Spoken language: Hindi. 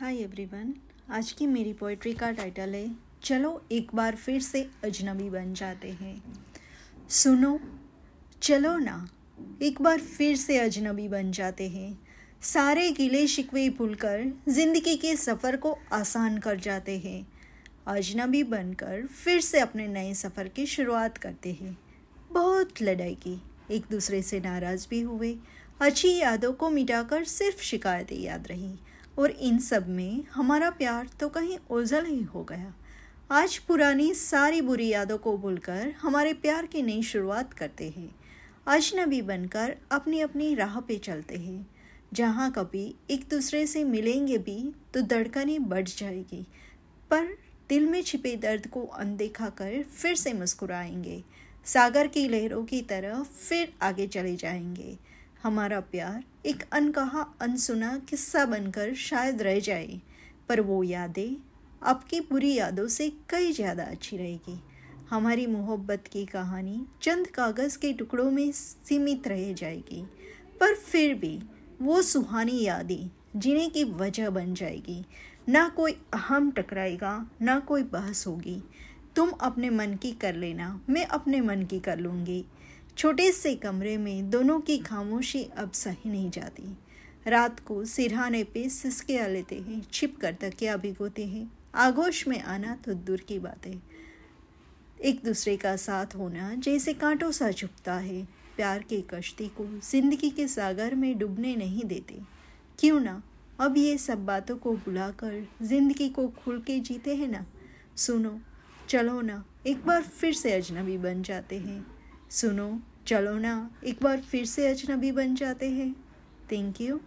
हाय एवरीवन आज की मेरी पोइट्री का टाइटल है, चलो एक बार फिर से अजनबी बन जाते हैं। सुनो, चलो ना, एक बार फिर से अजनबी बन जाते हैं। सारे गिले शिकवे भूलकर, ज़िंदगी के सफ़र को आसान कर जाते हैं। अजनबी बनकर फिर से अपने नए सफ़र की शुरुआत करते हैं। बहुत लड़ाई की, एक दूसरे से नाराज़ भी हुए। अच्छी यादों को मिटाकर सिर्फ़ शिकायतें याद रही। और इन सब में हमारा प्यार तो कहीं ओझल ही हो गया। आज पुरानी सारी बुरी यादों को भूलकर हमारे प्यार की नई शुरुआत करते हैं। अजनबी बनकर अपनी अपनी राह पे चलते हैं। जहाँ कभी एक दूसरे से मिलेंगे भी तो धड़कनें बढ़ जाएगी, पर दिल में छिपे दर्द को अनदेखा कर फिर से मुस्कुराएँगे। सागर की लहरों की तरह फिर आगे चले जाएँगे। हमारा प्यार एक अनकहा, अनसुना किस्सा बनकर शायद रह जाए, पर वो यादें आपकी बुरी यादों से कई ज़्यादा अच्छी रहेगी। हमारी मोहब्बत की कहानी चंद कागज़ के टुकड़ों में सीमित रह जाएगी, पर फिर भी वो सुहानी यादें जीने की वजह बन जाएगी। ना कोई अहम टकराएगा, ना कोई बहस होगी। तुम अपने मन की कर लेना, मैं अपने मन की कर लूँगी। छोटे से कमरे में दोनों की खामोशी अब सही नहीं जाती। रात को सिरहाने पे सिसके लेते हैं, छिप कर तकिया भिगोते हैं। आगोश में आना तो दूर की बात है। एक दूसरे का साथ होना जैसे कांटों सा छुपता है। प्यार की कश्ती को ज़िंदगी के सागर में डूबने नहीं देते। क्यों ना? अब ये सब बातों को भुलाकर ज़िंदगी को खुल के जीते हैं ना? सुनो, चलो ना, एक बार फिर से अजनबी बन जाते हैं। सुनो चलो ना एक बार फिर से अजनबी बन जाते हैं। Thank you